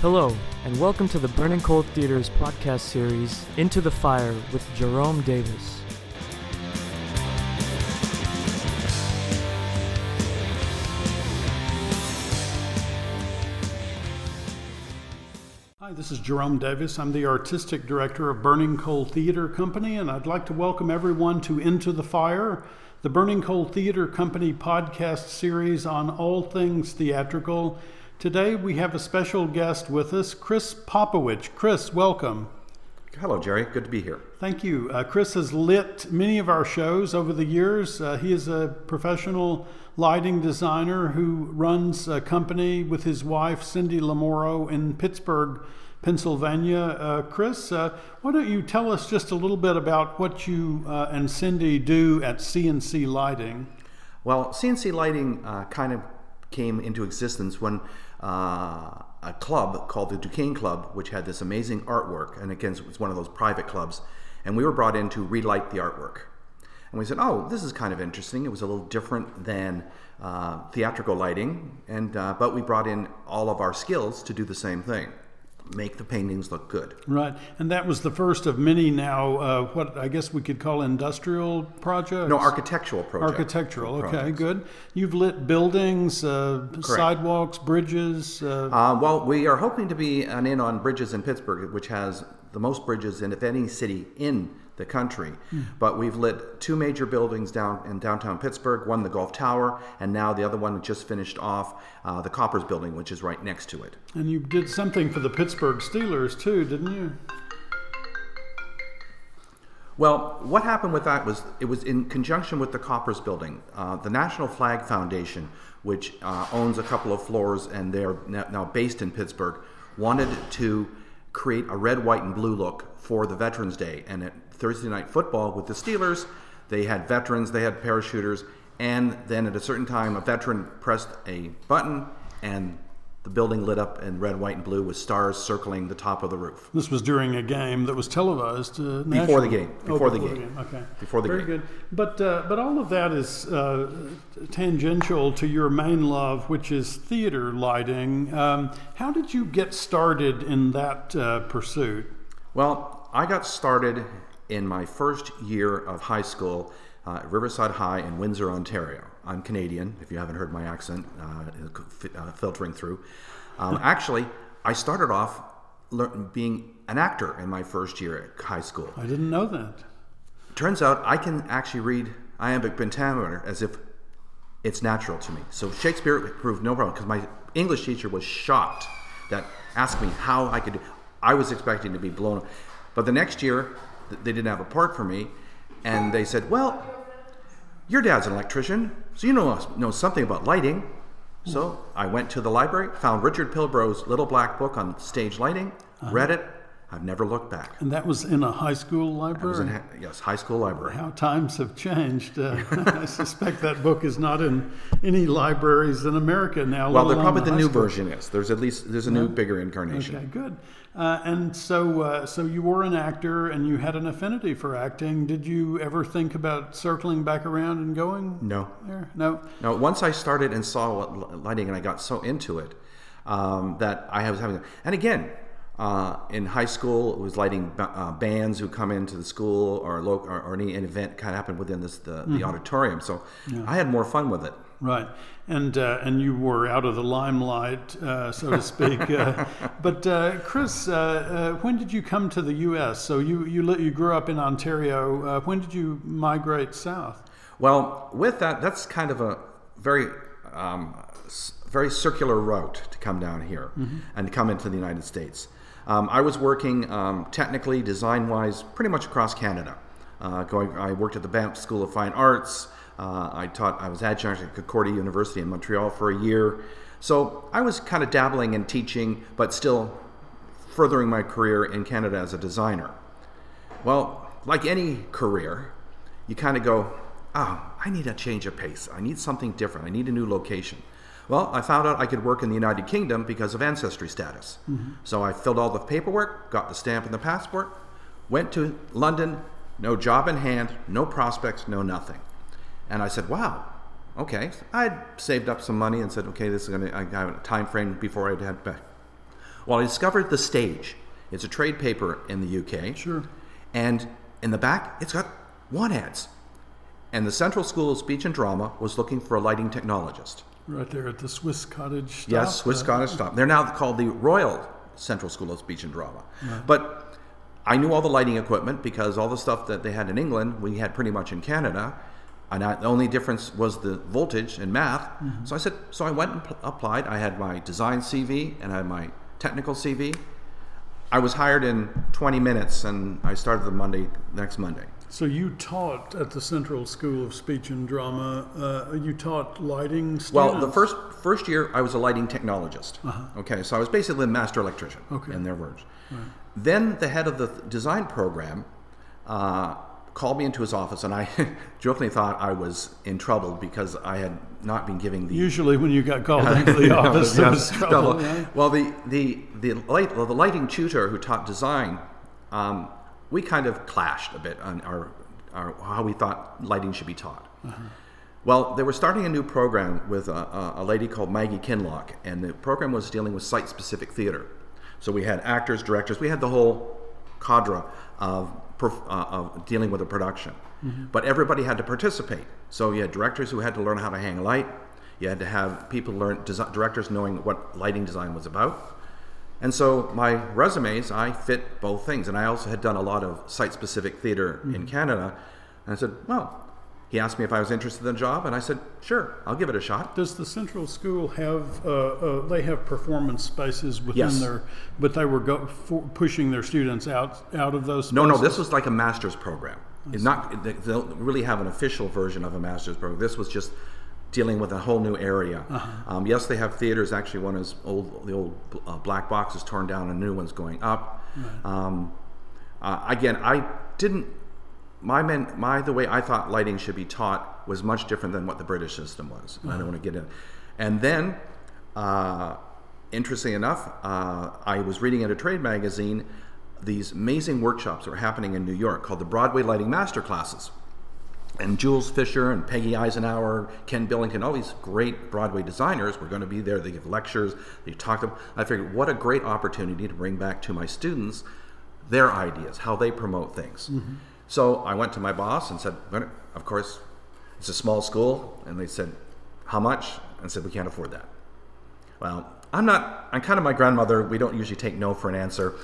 Hello, and welcome to the Burning Coal Theater's podcast series, Into the Fire with Jerome Davis. Hi, this is Jerome Davis. I'm the artistic director of Burning Coal Theater Company, and I'd like to welcome everyone to Into the Fire, the Burning Coal Theater Company podcast series on all things theatrical. Today we have a special guest with us, Chris Popowich. Chris, welcome. Hello, Jerry. Good to be here. Thank you. Uh, Chris has lit many of our shows over the years. Uh, he is a professional lighting designer who runs a company with his wife, Cindy Limauro, in Pittsburgh, Pennsylvania. Uh, Chris, uh, why don't you tell us just a little bit about what you uh, and Cindy do at CNC Lighting? Well, CNC Lighting uh, kind of came into existence when uh, a club called the Duquesne Club, which had this amazing artwork, and again, it was one of those private clubs, and we were brought in to relight the artwork. And we said, oh, this is kind of interesting. It was a little different than uh, theatrical lighting, and uh, but we brought in all of our skills to do the same thing make the paintings look good. Right, and that was the first of many now. Uh, what I guess we could call industrial projects. No, architectural projects. Architectural. Okay, projects. good. You've lit buildings, uh, sidewalks, bridges. Uh... uh, well, we are hoping to be an in on bridges in Pittsburgh, which has the most bridges in if any city in the country. Mm. But we've lit two major buildings down in downtown Pittsburgh. One, the Gulf Tower, and now the other one just finished off, uh, the Koppers Building, which is right next to it. And you did something for the Pittsburgh Steelers too, didn't you? Well, what happened with that was it was in conjunction with the Koppers Building. Uh, the National Flag Foundation, which uh, owns a couple of floors and they're now based in Pittsburgh, wanted to create a red, white, and blue look for the Veterans Day. And at Thursday Night Football with the Steelers, they had veterans, they had parachuters, and then at a certain time, a veteran pressed a button and the building lit up in red, white, and blue with stars circling the top of the roof. This was during a game that was televised. Uh, before the game. Before, oh, the, game. the, game. Okay. Before the Very game. Very good. But uh, but all of that is uh, tangential to your main love, which is theater lighting. Um, how did you get started in that uh, pursuit? Well, I got started in my first year of high school uh, at Riverside High in Windsor, Ontario. I'm Canadian, if you haven't heard my accent uh, uh filtering through. Um, actually, I started off being an actor in my first year at high school. I didn't know that. Turns out I can actually read iambic pentameter as if it's natural to me. So Shakespeare proved no problem because my English teacher was shocked that asked me how I could. I was expecting to be blown. But the next year, they didn't have a part for me, and they said, "Well, your dad's an electrician, so you know know something about lighting." So I went to the library, found Richard Pilbrow's little black book on stage lighting, uh-huh. read it, I've never looked back. And that was in a high school library? In, yes, high school library. How times have changed. Uh, I suspect that book is not in any libraries in America now. Well, there probably the new school. version is. There's at least there's a new, bigger incarnation. Okay, good. Uh, and so, uh, so you were an actor, and you had an affinity for acting. Did you ever think about circling back around and going? No. There? No. No. Once I started and saw lighting, and I got so into it um, that I was having. And again, uh, in high school, it was lighting uh, bands who come into the school or, local, or, or any event kind of happened within this, the, mm-hmm. the auditorium. So yeah. I had more fun with it. Right, and uh, and you were out of the limelight, uh, so to speak. Uh, but uh, Chris, when did you come to the U.S.? So you you you grew up in Ontario. when did you migrate south? Well, with that, that's kind of a very um, very circular route to come down here mm-hmm. and come into the United States. Um, I was working um, technically, design wise, pretty much across Canada. Uh, going, I worked at the Banff School of Fine Arts. Uh, I taught. I was adjunct at Concordia University in Montreal for a year. So I was kind of dabbling in teaching, but still furthering my career in Canada as a designer. Well, like any career, you kind of go, oh, I need a change of pace. I need something different. I need a new location. Well, I found out I could work in the United Kingdom because of ancestry status. Mm-hmm. So I filled all the paperwork, got the stamp and the passport, went to London, no job in hand, no prospects, no nothing. And I said, wow, okay. I'd saved up some money and said, okay, this is going to, I have a time frame before I'd head back. Well, I discovered the stage. It's a trade paper in the UK. Sure. And in the back, it's got one ads. And the Central School of Speech and Drama was looking for a lighting technologist. Right there at the Swiss Cottage stop. Yes, Swiss uh, Scottish stop. They're now called the Royal Central School of Speech and Drama. But I knew all the lighting equipment because all the stuff that they had in England, we had pretty much in Canada. And I, the only difference was the voltage and math. So I said, so I went and pl- applied. I had my design CV and I had my technical CV. I was hired in 20 minutes and I started the Monday, next Monday. So you taught at the Central School of Speech and Drama. Uh, you taught lighting students. Well, the first first year I was a lighting technologist. Okay, so I was basically a master electrician. Okay. In their words. Then the head of the design program uh, called me into his office, and I jokingly thought I was in trouble because I had not been giving the Usually, when you got called into the office, there was trouble. yeah. Well, the the the light well, the lighting tutor who taught design, um, we kind of clashed a bit on our, our how we thought lighting should be taught. Well, they were starting a new program with a, a, a lady called Maggie Kinlock, and the program was dealing with site-specific theater. So we had actors, directors, we had the whole cadre of, uh, of dealing with the production. But everybody had to participate. So you had directors who had to learn how to hang a light. You had to have people learn desi- directors knowing what lighting design was about. And so my resumes, I fit both things. And I also had done a lot of site-specific theater in Canada. And I said, well, he asked me if I was interested in the job, and I said, sure, I'll give it a shot. Does the Central School have? Uh, uh, they have performance spaces within Yes. their, but they were go, for, pushing their students out out of those. Spaces? No, no, this was like a master's program. It's not. They they don't really have an official version of a master's program. This was just dealing with a whole new area. Um, yes, they have theaters. Actually, one is old. The old uh, black box is torn down, and new one's going up. Um, uh, again, I didn't. My men, my the way I thought lighting should be taught was much different than what the British system was. And I don't want to get in. And then, uh, interesting enough, uh, I was reading in a trade magazine these amazing workshops that were happening in New York called the Broadway Lighting Master Classes. And Jules Fisher and Peggy Eisenhauer, Ken Billington, all these great Broadway designers were going to be there. They give lectures, they talk to them. I figured, what a great opportunity to bring back to my students their ideas, how they promote things. So I went to my boss and said, of course, it's a small school. And they said, how much? And said, we can't afford that. Well, I'm not, I'm kind of my grandmother. We don't usually take no for an answer.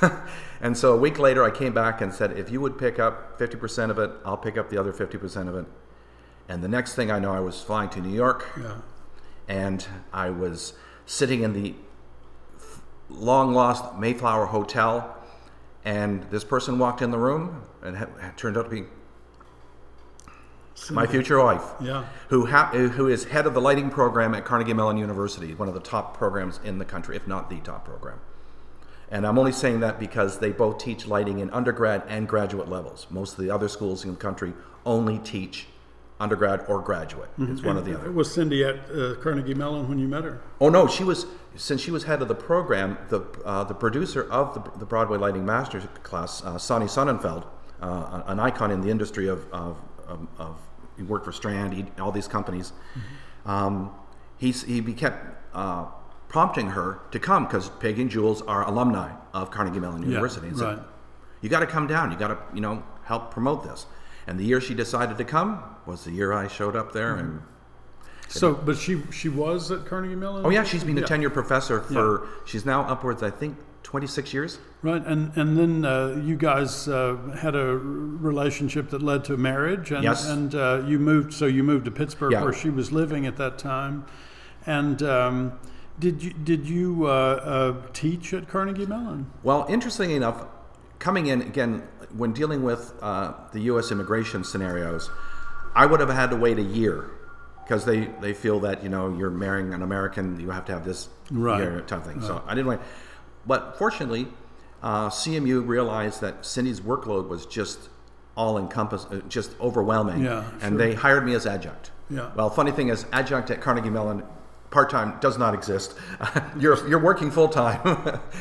and so a week later, I came back and said, if you would pick up 50% of it, I'll pick up the other 50% of it. And the next thing I know, I was flying to New York Yeah. and I was sitting in the long lost Mayflower Hotel. And this person walked in the room and had turned out to be my future wife Yeah. who, ha- who is head of the lighting program at Carnegie Mellon University, one of the top programs in the country, if not the top program. And I'm only saying that because they both teach lighting in undergrad and graduate levels. Most of the other schools in the country only teach undergrad or graduate. It's one or the other. Was Cindy at uh, Carnegie Mellon when you met her? Oh no, she was since she was head of the program. The uh, the producer of the, the Broadway Lighting Masters class, uh, Sonny Sonnenfeld, uh, an icon in the industry of of, of, of he worked for Strand, he, all these companies. Um, he's, he be kept uh, prompting her to come because Peggy and Jules are alumni of Carnegie Mellon University. And right. said, "You got to come down. You got to you know help promote this." And the year she decided to come was the year I showed up there and. So, but she she was at Carnegie Mellon. Oh yeah, she's been a Yeah. tenured professor for. She's now upwards, I think, twenty six years. Right, and and then uh, you guys uh, had a relationship that led to marriage, and Yes. and uh, you moved. So you moved to Pittsburgh, Yeah. where she was living at that time, and. Um, did you did you uh, uh, teach at Carnegie Mellon? Well, interestingly enough, coming in again when dealing with uh, the U.S. immigration scenarios, I would have had to wait a year because they, they feel that you know you're marrying an American, you have to have this Right. year type of thing. So I didn't wait, but fortunately, uh, CMU realized that Cindy's workload was just all encompass, uh, just overwhelming, Yeah, and sure. they hired me as adjunct. Yeah. Well, funny thing is, adjunct at Carnegie Mellon, part time does not exist. you're you're working full time,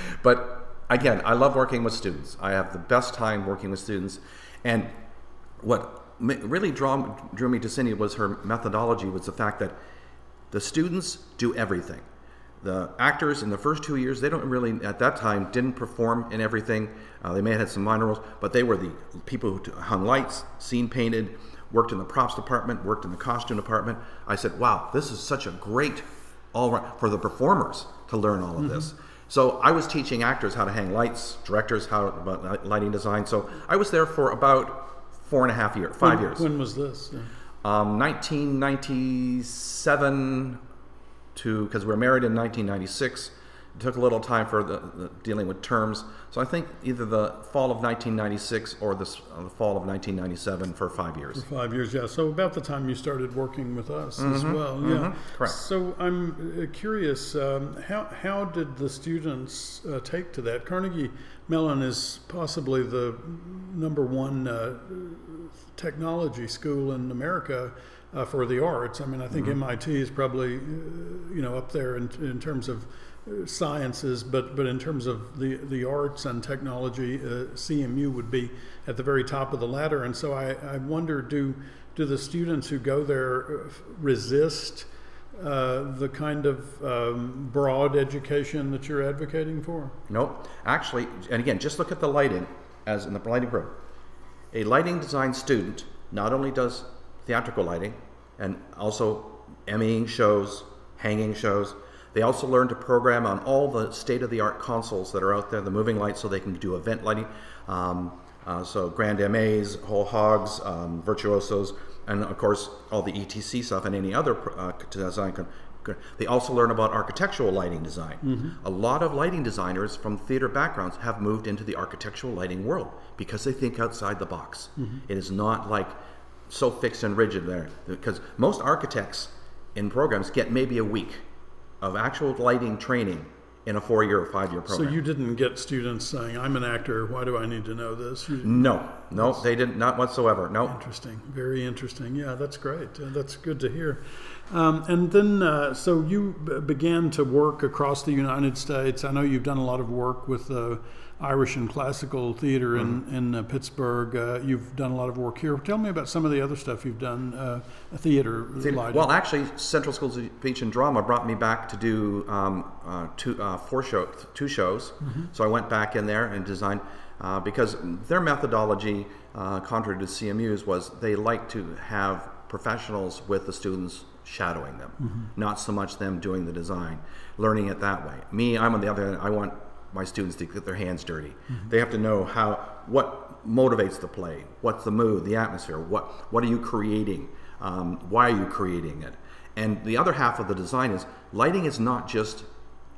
but again, I love working with students. I have the best time working with students, and what really draw, drew me to Cindy was her methodology was the fact that the students do everything. the actors in the first two years, they don't really, at that time, didn't perform in everything. Uh, they may have had some minor roles, but they were the people who hung lights, scene painted, worked in the props department, worked in the costume department. I said, wow, this is such a great all right for the performers to learn all of mm-hmm. this. So I was teaching actors how to hang lights, directors how about lighting design. So I was there for about four and a half years, five when, years. When was this? Yeah. Um, 1997 to because we were married in 1996. It took a little time for the, the, dealing with terms. So I think either the fall of 1996 or the, uh, the, fall of 1997 for five years. For five years, yeah. So about the time you started working with us mm-hmm, as well, mm-hmm, yeah. Correct. So I'm uh, curious, um, how how did the students uh, take to that? Carnegie Mellon is possibly the number one uh, technology school in America uh, for the arts. I mean, I think mm-hmm. MIT is probably, uh, you know, up there in, in terms of uh, sciences, but but in terms of the the arts and technology, uh, CMU would be at the very top of the ladder. And so I, I wonder, do do the students who go there uh, resist uh, the kind of um, broad education that you're advocating for? Nope. Actually, and again, just look at the lighting as in the lighting program. A lighting design student not only does theatrical lighting and also Emmying shows, hanging shows. They also learn to program on all the state of the art consoles that are out there, the moving lights, so they can do event lighting. Um, uh, so Grand MAs, whole hogs, um, virtuosos, and of course all the ETC stuff and any other uh, design. They also learn about architectural lighting design. Mm-hmm. A lot of lighting designers from theater backgrounds have moved into the architectural lighting world because they think outside the box. Mm-hmm. It is not like so fixed and rigid there because most architects in programs get maybe a week of actual lighting training in a four-year or five-year program. So you didn't get students saying, "I'm an actor. Why do I need to know this?" You, no, no, they didn't. Not whatsoever. No. Interesting. Very interesting. Yeah, that's great. That's good to hear. Um, and then, uh, so you b- began to work across the United States. I know you've done a lot of work with uh, Irish and classical theater in, mm-hmm. in uh, Pittsburgh. Uh, you've done a lot of work here. Tell me about some of the other stuff you've done, uh, theater, theater. Well, actually, Central School of Speech and Drama brought me back to do um, uh, two, uh, four show, two shows. Mm-hmm. So I went back in there and designed, uh, because their methodology, contrary to CMU's, was they like to have professionals with the students shadowing them, mm-hmm. not so much them doing the design, learning it that way. Me, I'm on the other end, I want my students to get their hands dirty. Mm-hmm. They have to know how what motivates the play, what's the mood, the atmosphere, what what are you creating, um, why are you creating it, and the other half of the design is lighting is not just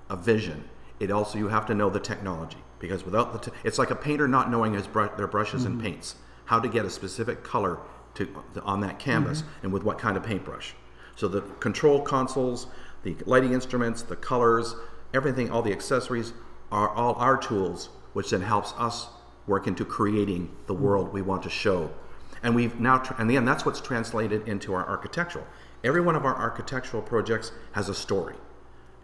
a vision. It also you have to know the technology because without the te- it's like a painter not knowing his br- their brushes mm-hmm. and paints, how to get a specific color to on that canvas mm-hmm. and with what kind of paintbrush. So the control consoles, the lighting instruments, the colors, everything, all the accessories are all our tools, which then helps us work into creating the world we want to show. And we've now, tra- and again, that's what's translated into our architectural. Every one of our architectural projects has a story.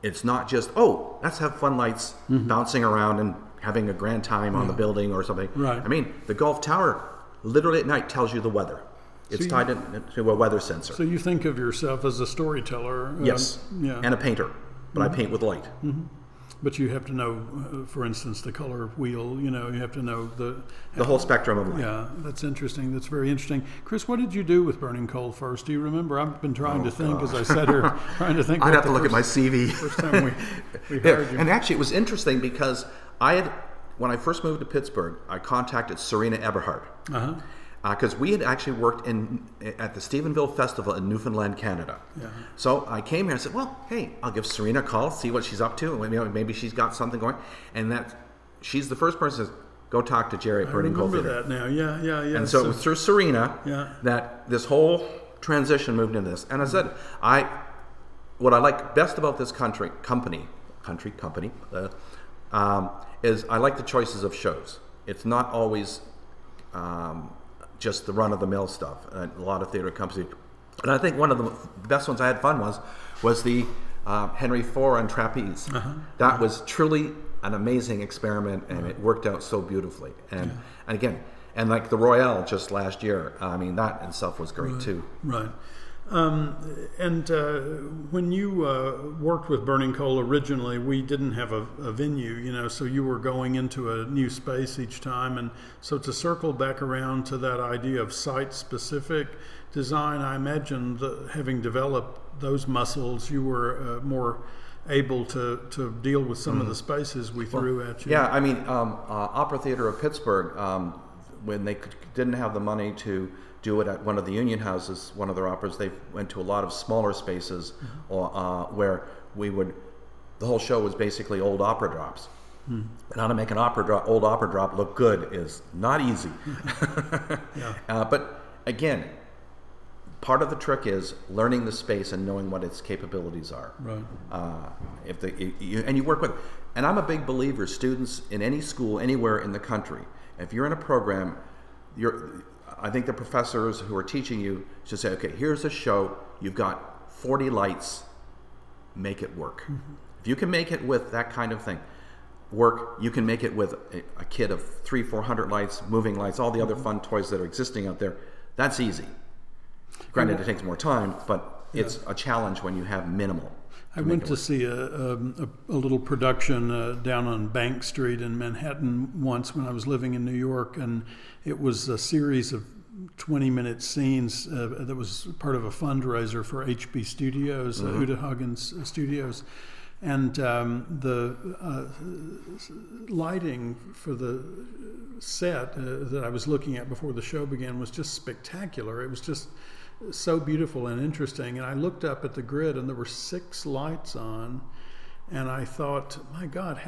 It's not just, oh, let's have fun lights mm-hmm. bouncing around and having a grand time on the building or something. Right. I mean, the Gulf Tower literally at night tells you the weather. It's so tied into a weather sensor. So you think of yourself as a storyteller? Yes. yeah. And a painter, but mm-hmm. I paint with light. Mm-hmm but you have to know, uh, for instance, the color of wheel. You know, you have to know the the whole spectrum of light. Yeah, that's interesting. That's very interesting. Chris, what did you do with Burning Coal first? Do you remember? I've been trying oh, to think as I said here, trying to think. I'd have to look at my CV. First time we, we heard yeah. you. And actually, it was interesting because I had when I first moved to Pittsburgh, I contacted Serena Ebhardt. Uh-huh because uh, we had actually worked in at the Stephenville Festival in Newfoundland, Canada. Yeah. So I came here and said, "Well, hey, I'll give Serena a call, see what she's up to. Maybe, maybe she's got something going." And that she's the first person to go talk to Jerry at Burning Coal Theater. that now. Yeah, yeah, yeah. And so, so, it was through Serena yeah. that this whole transition moved into this. And I said, I what I like best about this country company, country company, uh, um, is I like the choices of shows. It's not always um, just the run of the mill stuff. And a lot of theater companies. And I think one of the best ones I had fun was was the uh, Henry IV on trapeze. Uh-huh. That uh-huh. was truly an amazing experiment, and it worked out so beautifully. And yeah. and again, and like the Royale just last year, I mean that in itself was great right. too. Right. Um, and uh, when you uh, worked with Burning Coal originally, we didn't have a, a, venue, you know, so you were going into a new space each time. And so to circle back around to that idea of site specific design, I imagine that having developed those muscles, you were uh, more able to, to deal with some mm. of the spaces we threw well, at you. Yeah, I mean, um, uh, Opera Theater of Pittsburgh, um, when they didn't have the money to do it at one of the union houses, one of their operas, they went to a lot of smaller spaces mm-hmm. or, uh, where we would, the whole show was basically old opera drops. Mm. And how to make an opera drop, old opera drop look good is not easy. yeah. uh, but again, part of the trick is learning the space and knowing what its capabilities are. Right. Uh, if the you, and you work with, and I'm a big believer. Students in any school anywhere in the country, if you're in a program, you're I think the professors who are teaching you should say, okay, here's a show. You've got 40 lights. Make it work. Mm-hmm. If you can make it with that kind of thing, work. You can make it with a, a kit of three, four hundred lights, moving lights, all the other mm-hmm. fun toys that are existing out there. That's easy. Granted, it takes more time, but it's yeah. a challenge when you have minimal. I went to see a, a, a little production uh, down on Bank Street in Manhattan once when I was living in New York, and it was a series of 20 minute scenes uh, that was part of a fundraiser for HB Studios, uh, mm-hmm. uh, Uta Hagen's Studios. And um, the uh, lighting for the set uh, that I was looking at before the show began was just spectacular. It was just so beautiful and interesting. And I looked up at the grid, and there were six lights on, and I thought, my God,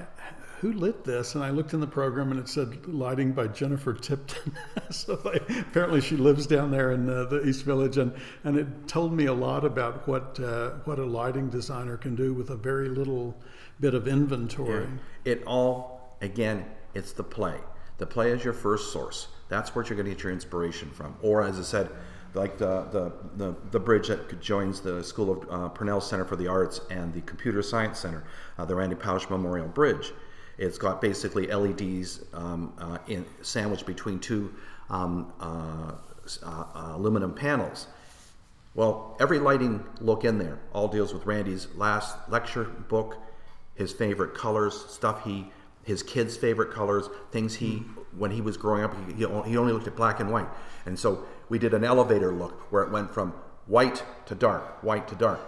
who lit this? And I looked in the program, and it said lighting by Jennifer Tipton. so they, apparently, she lives down there in uh, the East Village, and and it told me a lot about what uh, what a lighting designer can do with a very little bit of inventory. Yeah. It all again, it's the play. The play is your first source. That's where you're going to get your inspiration from. Or, as I said like the, the, the, the, bridge that joins the School of uh, Purnell Center for the Arts and the Computer Science Center, uh, the Randy Pausch Memorial Bridge. It's got basically LEDs um, uh, in, sandwiched between two um, uh, uh, aluminum panels. Well, every lighting look in there all deals with Randy's last lecture book, his favorite colors, stuff he, his kids' favorite colors, things he, when he was growing up, he, he only looked at black and white. And so we did an elevator look where it went from white to dark, white to dark,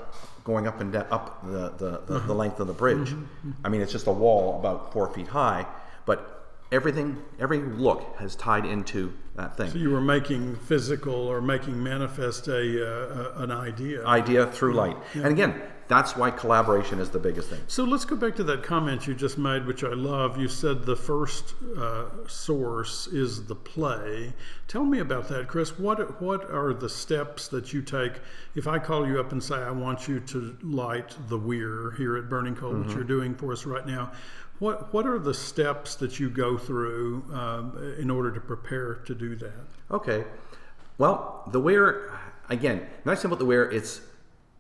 going up and down, up the, the, the, the length of the bridge. Mm-hmm. I mean, it's just a wall about four feet high, but everything, every look has tied into that thing. So you were making physical or making manifest a, uh, an idea. Idea through light. Yeah. And again, that's why collaboration is the biggest thing. So let's go back to that comment you just made, which I love. You said the first uh, source is the play. Tell me about that, Chris. What what are the steps that you take? If I call you up and say I want you to light the weir here at Burning Coal, mm-hmm. which you're doing for us right now, what what are the steps that you go through um, in order to prepare to do that? Okay. Well, the weir again, nice thing about the weir, it's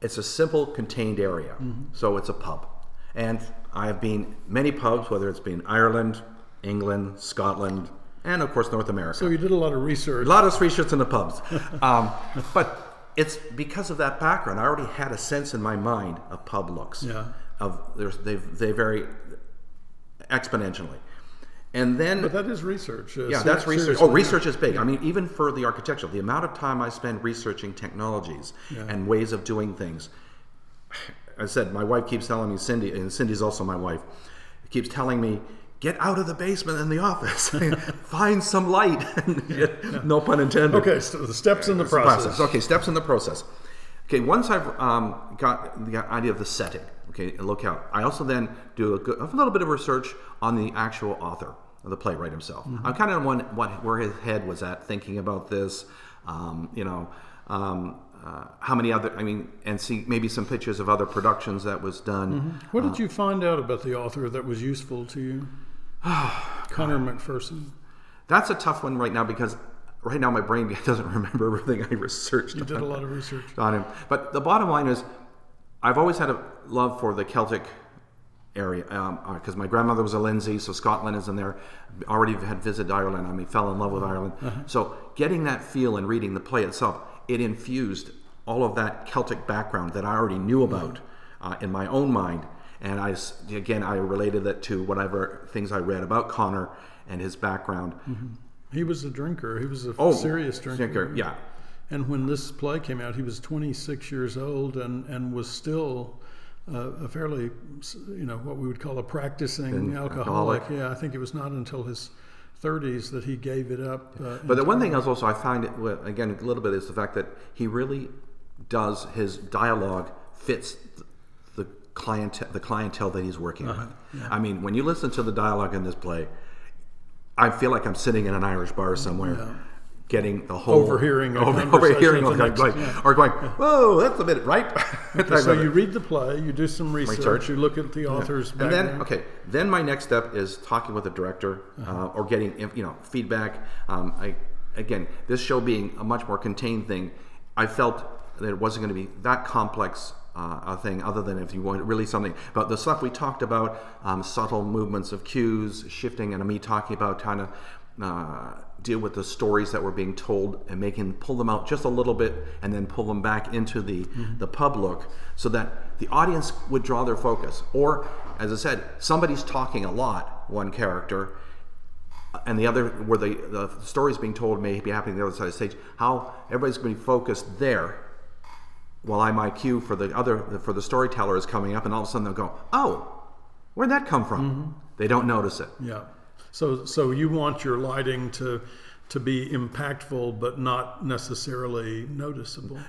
it's a simple contained area. Mm-hmm. So it's a pub. And I've been many pubs, whether it's been Ireland, England, Scotland, and of course North America. So you did a lot of research. A lot of research in the pubs. um, but it's because of that background. I already had a sense in my mind of pub looks. Yeah. Of they they vary exponentially. And then, but that is research. Uh, yeah, that's research. Oh, research is big. Yeah. I mean, even for the architectural, the amount of time I spend researching technologies yeah. and ways of doing things. I said, my wife keeps telling me, Cindy, and Cindy's also my wife, keeps telling me, get out of the basement in the office, find some light. yeah. no pun intended. Okay, so the steps in the process. process. Okay, steps in the process. Okay, once I've um, got the idea of the setting, okay, and look out. I also then do a, good, a little bit of research on the actual author the playwright himself. Mm-hmm. I'm kind of on what where his head was at thinking about this. Um, you know, um, uh, how many other? I mean, and see maybe some pictures of other productions that was done. Mm-hmm. What did uh, you find out about the author that was useful to you? Conor McPherson. That's a tough one right now because right now my brain doesn't remember everything I researched. You did a lot of research on him, but the bottom line is, I've always had a love for the Celtic area because um, uh, my grandmother was a Lindsay, so Scotland is in there. Already had visited Ireland. I mean, fell in love with Ireland. Uh-huh. So getting that feel and reading the play itself, it infused all of that Celtic background that I already knew about uh, in my own mind. And I, again, I related that to whatever things I read about Conor and his background. He was a drinker. He was a Oh, serious drinker. Yeah. And when this play came out, he was 26 years old and, and was still a fairly, you know, what we would call a practicing alcoholic. alcoholic. Yeah, I think it was not until his 30s that he gave it up. Uh, But the one thing else also I find it well, again a little bit is the fact that he really does his dialogue fits the clientele the clientele that he's working Uh-huh. with. I mean, when you listen to the dialogue in this play, I feel like I'm sitting in an Irish bar somewhere. Getting the whole Overhearing over, overhearing, okay, going, yeah. or going, whoa, that's a bit right. so you read the play, you do some research, Research. you look at the author's and background. then okay then my next step is talking with the director uh, or getting you know feedback um, I, again this show being a much more contained thing i felt that it wasn't going to be that complex uh, a thing other than if you want really something but the stuff we talked about um, subtle movements of cues shifting and me talking about trying to uh, deal with the stories that were being told and making pull them out just a little bit and then pull them back into the the pub look so that the audience would draw their focus. Or as i said somebody's talking a lot one character and the other where the, the stories being told may be happening the other side of the stage how everybody's going to be focused there while i my cue for the other for the storyteller is coming up and all of a sudden they'll go oh where'd that come from? They don't notice it. Yeah. So so you want your lighting to to be impactful but not necessarily noticeable.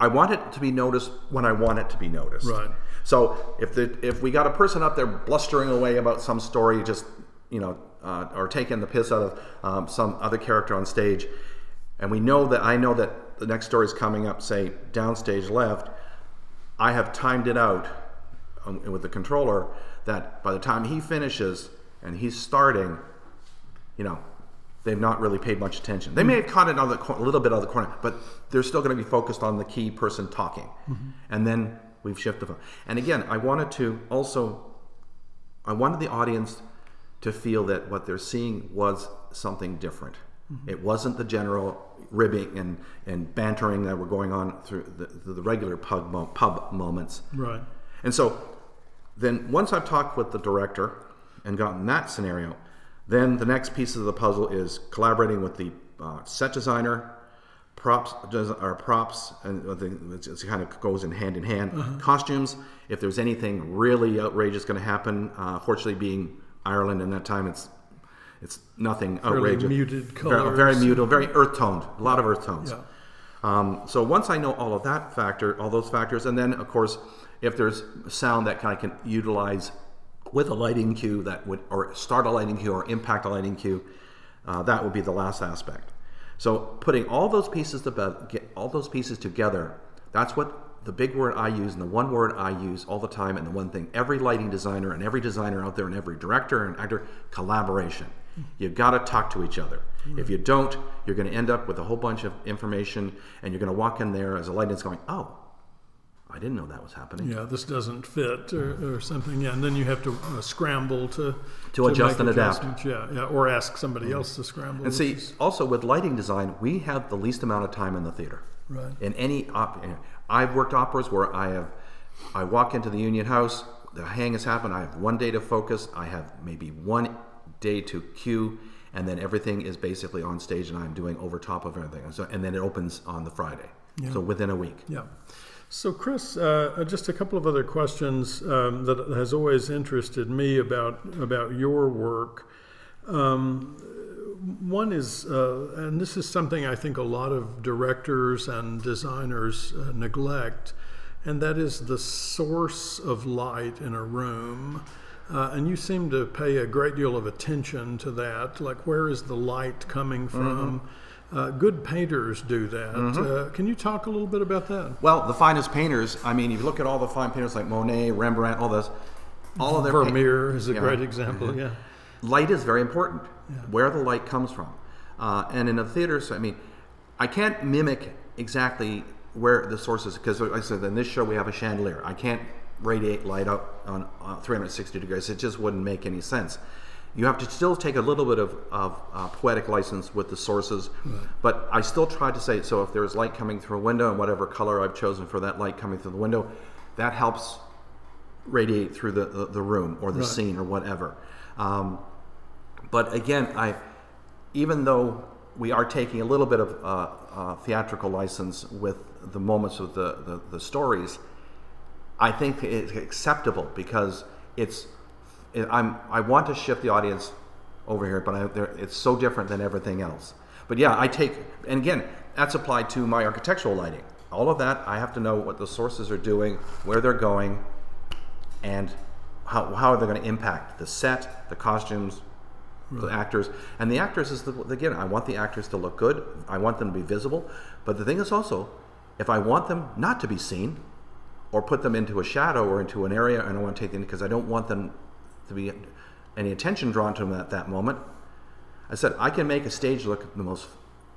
I want it to be noticed when I want it to be noticed. Right. So if the if we got a person up there blustering away about some story, just you know, uh, or taking the piss out of um, some other character on stage, and we know that I know that the next story is coming up, say downstage left, I have timed it out um, with the controller that by the time he finishes and he's starting, you know, they've not really paid much attention. They may have caught it on the cor- a little bit out of the corner, but they're still going to be focused on the key person talking. Mm-hmm. And then we've shifted. And again, I wanted to also, I wanted the audience to feel that what they're seeing was something different. Mm-hmm. It wasn't the general ribbing and, and bantering that were going on through the, the regular pub, mo- pub moments. Right. And so then once I've talked with the director and gotten that scenario, then the next piece of the puzzle is collaborating with the uh, set designer, props does or props, and I think it's, it's kind of goes in hand in hand. Costumes, if there's anything really outrageous going to happen, uh, fortunately being Ireland in that time, it's it's nothing outrageous. muted Very- colors. very muted, very earth toned, a lot of earth tones. Yeah. Um, so once I know all of that factor, all those factors, and then of course, if there's sound that I can utilize with a lighting cue that would, or start a lighting cue or impact a lighting cue, uh, that would be the last aspect. So putting all those pieces to get all those pieces together, that's what the big word I use and the one word I use all the time, and the one thing every lighting designer and every designer out there and every director and actor collaboration. You've got to talk to each other. If you don't, you're going to end up with a whole bunch of information, and you're going to walk in there as a lighting going, "Oh, I didn't know that was happening." Yeah, this doesn't fit or, or something. Yeah, and then you have to uh, scramble to To adjust and adapt. Yeah, yeah, or ask somebody else to scramble. And see, is- also with lighting design, we have the least amount of time in the theater. Right. In any op, I've worked operas where I have, I walk into the Union House, the hang has happened. I have one day to focus. I have maybe one day to cue, and then everything is basically on stage, and I'm doing over top of everything. So, and then it opens on the Friday. So within a week. Yeah. So, Chris, uh, just a couple of other questions um, that has always interested me about about your work. Um, one is, uh, and this is something I think a lot of directors and designers uh, neglect, and that is the source of light in a room. Uh, and you seem to pay a great deal of attention to that. Like, where is the light coming from? Uh, good painters do that. Uh, can you talk a little bit about that? Well, the finest painters. I mean, if you look at all the fine painters like Monet, Rembrandt, all those, all of their Vermeer is a Yeah. great example. Yeah. light is very important where the light comes from uh, and in a theater so i mean i can't mimic exactly where the source is because like i said in this show we have a chandelier i can't radiate light up on uh, 360 degrees it just wouldn't make any sense You have to still take a little bit of, of uh, poetic license with the sources, but I still try to say so if there's light coming through a window and whatever color I've chosen for that light coming through the window, that helps radiate through the, the, the room or the Right. scene or whatever. Um, but again, I even though we are taking a little bit of uh, uh, theatrical license with the moments of the, the, the stories, I think it's acceptable because it's it, I'm I want to shift the audience over here, but I, it's so different than everything else. But yeah, I take and again that's applied to my architectural lighting. All of that I have to know what the sources are doing, where they're going, and how, how are they going to impact the set, the costumes, the hmm. actors, and the actors is the again. I want the actors to look good. I want them to be visible. But the thing is also, if I want them not to be seen, or put them into a shadow or into an area, and I want to take them because I don't want them to be any attention drawn to them at that moment. I said I can make a stage look the most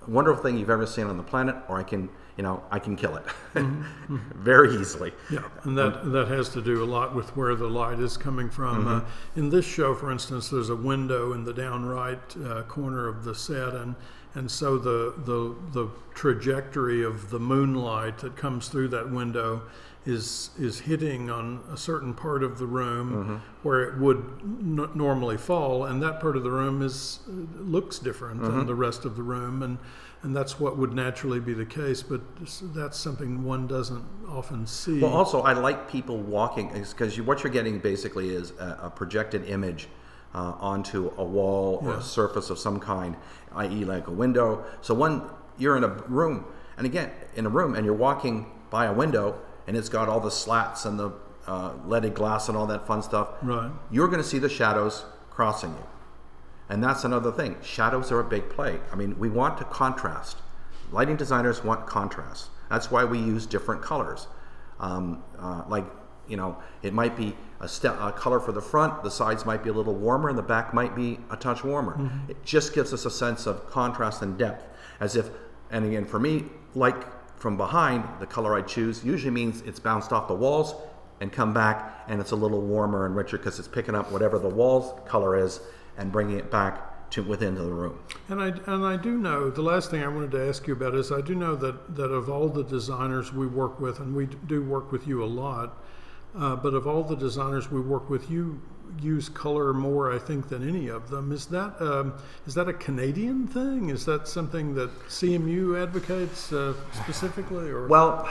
wonderful thing you've ever seen on the planet, or I can, you know, I can kill it very easily. Yeah, and that that has to do a lot with where the light is coming from. Uh, in this show, for instance, there's a window in the down right uh, corner of the set, and and so the the the trajectory of the moonlight that comes through that window is is hitting on a certain part of the room where it would n- normally fall, and that part of the room is looks different than the rest of the room, and and that's what would naturally be the case. But that's something one doesn't often see. Well, also, I like people walking because you, what you're getting basically is a, a projected image uh, onto a wall or a surface of some kind, i.e., like a window. So when you're in a room, and again, in a room, and you're walking by a window, and it's got all the slats and the uh, leaded glass and all that fun stuff, Right. you're going to see the shadows crossing you. And that's another thing. Shadows are a big play. I mean, we want to contrast. Lighting designers want contrast. That's why we use different colors. Um, uh, like, you know, it might be a, a color for the front, the sides might be a little warmer, and the back might be a touch warmer. It just gives us a sense of contrast and depth. As if, and again, for me, like from behind, the color I choose usually means it's bounced off the walls and come back, and it's a little warmer and richer because it's picking up whatever the walls color is and bringing it back to within the room. And I and I do know the last thing I wanted to ask you about is I do know that that of all the designers we work with, and we do work with you a lot, uh, but of all the designers we work with, you use color more, I think, than any of them. Is that um, is that a Canadian thing? Is that something that CMU advocates uh, specifically? Or Well,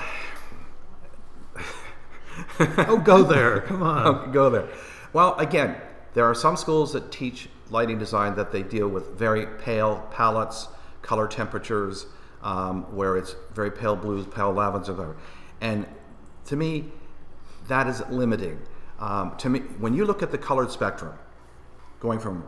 oh, go there, come on. go there. Well, again, there are some schools that teach lighting design that they deal with very pale palettes, color temperatures, um, where it's very pale blues, pale lavenders, whatever. And to me, that is limiting. Um, to me, when you look at the colored spectrum, going from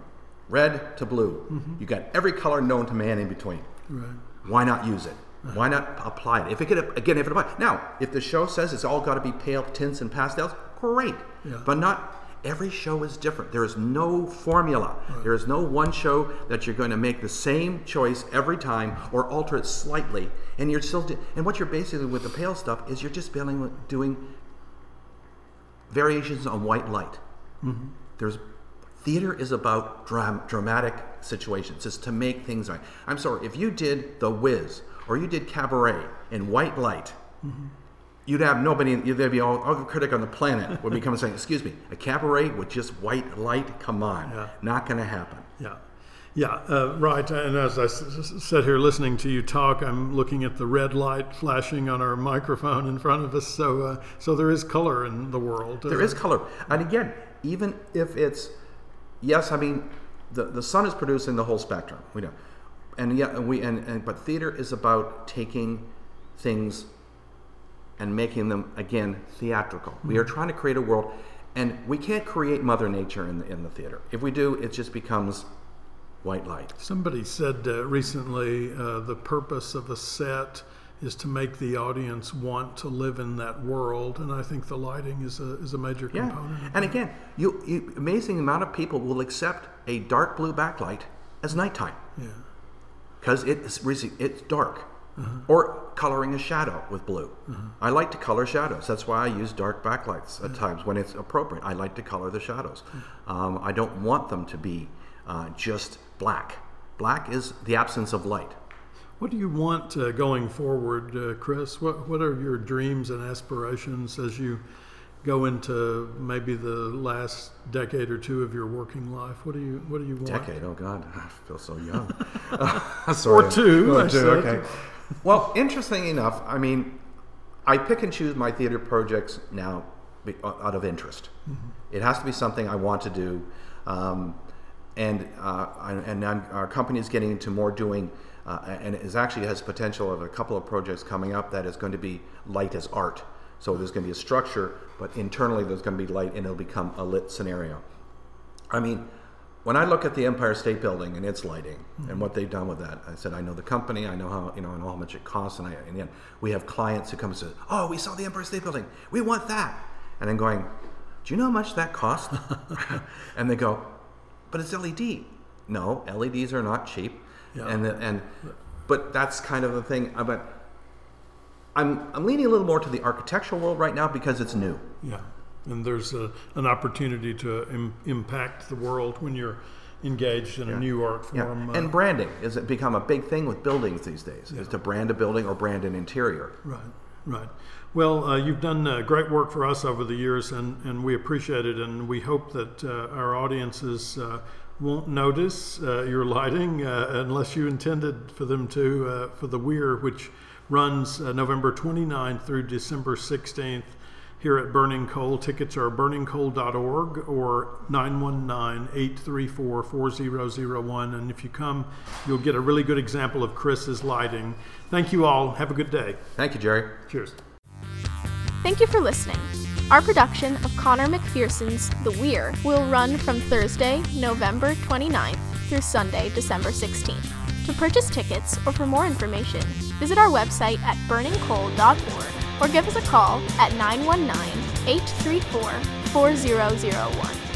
red to blue, you got every color known to man in between. Right. Why not use it? Why not apply it? If it could, again, if it apply now, if the show says it's all got to be pale tints and pastels, great. Yeah. But not every show is different. There is no formula. There is no one show that you're going to make the same choice every time or alter it slightly. And you're still, do- and what you're basically with the pale stuff is you're just doing variations on white light. There's theater is about dram- dramatic situations. It's to make things right. I'm sorry if you did The Wiz or you did Cabaret in white light. You'd have nobody. There'd be all, all the critic on the planet would be coming saying, "Excuse me, a cabaret with just white light? Come on, Yeah. not going to happen." Yeah. Yeah, uh, right. And as I s- s- sit here listening to you talk, I'm looking at the red light flashing on our microphone in front of us. So, uh, so there is color in the world. There is color, and again, even if it's yes, I mean, the the sun is producing the whole spectrum. We know, and yeah, we and, and but theater is about taking things and making them again theatrical. We are trying to create a world, and we can't create Mother Nature in the, in the theater. If we do, it just becomes white light. Somebody said uh, recently uh, the purpose of a set is to make the audience want to live in that world, and I think the lighting is a is a major Yeah, component. and again, you, you amazing amount of people will accept a dark blue backlight as nighttime. yeah, because it's it's dark. Uh-huh. Or coloring a shadow with blue. I like to color shadows. That's why I use dark backlights at times when it's appropriate. I like to color the shadows. Um, I don't want them to be uh, just black. Black is the absence of light. What do you want uh, going forward, uh, Chris? What What are your dreams and aspirations as you go into maybe the last decade or two of your working life? What do you What do you want? Decade? Oh God, I feel so young. Sorry. Or two, Or two. Okay. Well, interesting enough, I mean, I pick and choose my theater projects now uh, out of interest. It has to be something I want to do, um, and uh, and our company is getting into more doing. Uh, and it is actually has potential of a couple of projects coming up that is going to be light as art. So there's going to be a structure, but internally there's going to be light, and it'll become a lit scenario. I mean, when I look at the Empire State Building and its lighting and what they've done with that, I said, I know the company, I know how you know, I know how much it costs, and I, in the end, we have clients who come and say, "Oh, we saw the Empire State Building, we want that," and I'm going, "Do you know how much that costs?" and they go, "But it's LED." No, LEDs are not cheap, Yeah. and the, and but that's kind of the thing. uh, But I'm I'm leaning a little more to the architectural world right now because it's new. Yeah, and there's a, an opportunity to Im- impact the world when you're engaged in a new art Yeah, form. uh, and branding has become a big thing with buildings these days. Is to brand a building or brand an interior. Right, right. Well, uh, you've done uh, great work for us over the years, and, and we appreciate it. And we hope that uh, our audiences uh, won't notice uh, your lighting uh, unless you intended for them to for the Weir, which runs November 29th through December 16th here at Burning Coal. Tickets are burningcoal.org or 919-834-4001. And if you come, you'll get a really good example of Chris's lighting. Thank you all. Have a good day. Thank you, Jerry. Cheers. Thank you for listening. Our production of Conor McPherson's The Weir will run from Thursday, November 29th through Sunday, December 16th. To purchase tickets or for more information, visit our website at burningcoal.org or give us a call at 919 834 4001.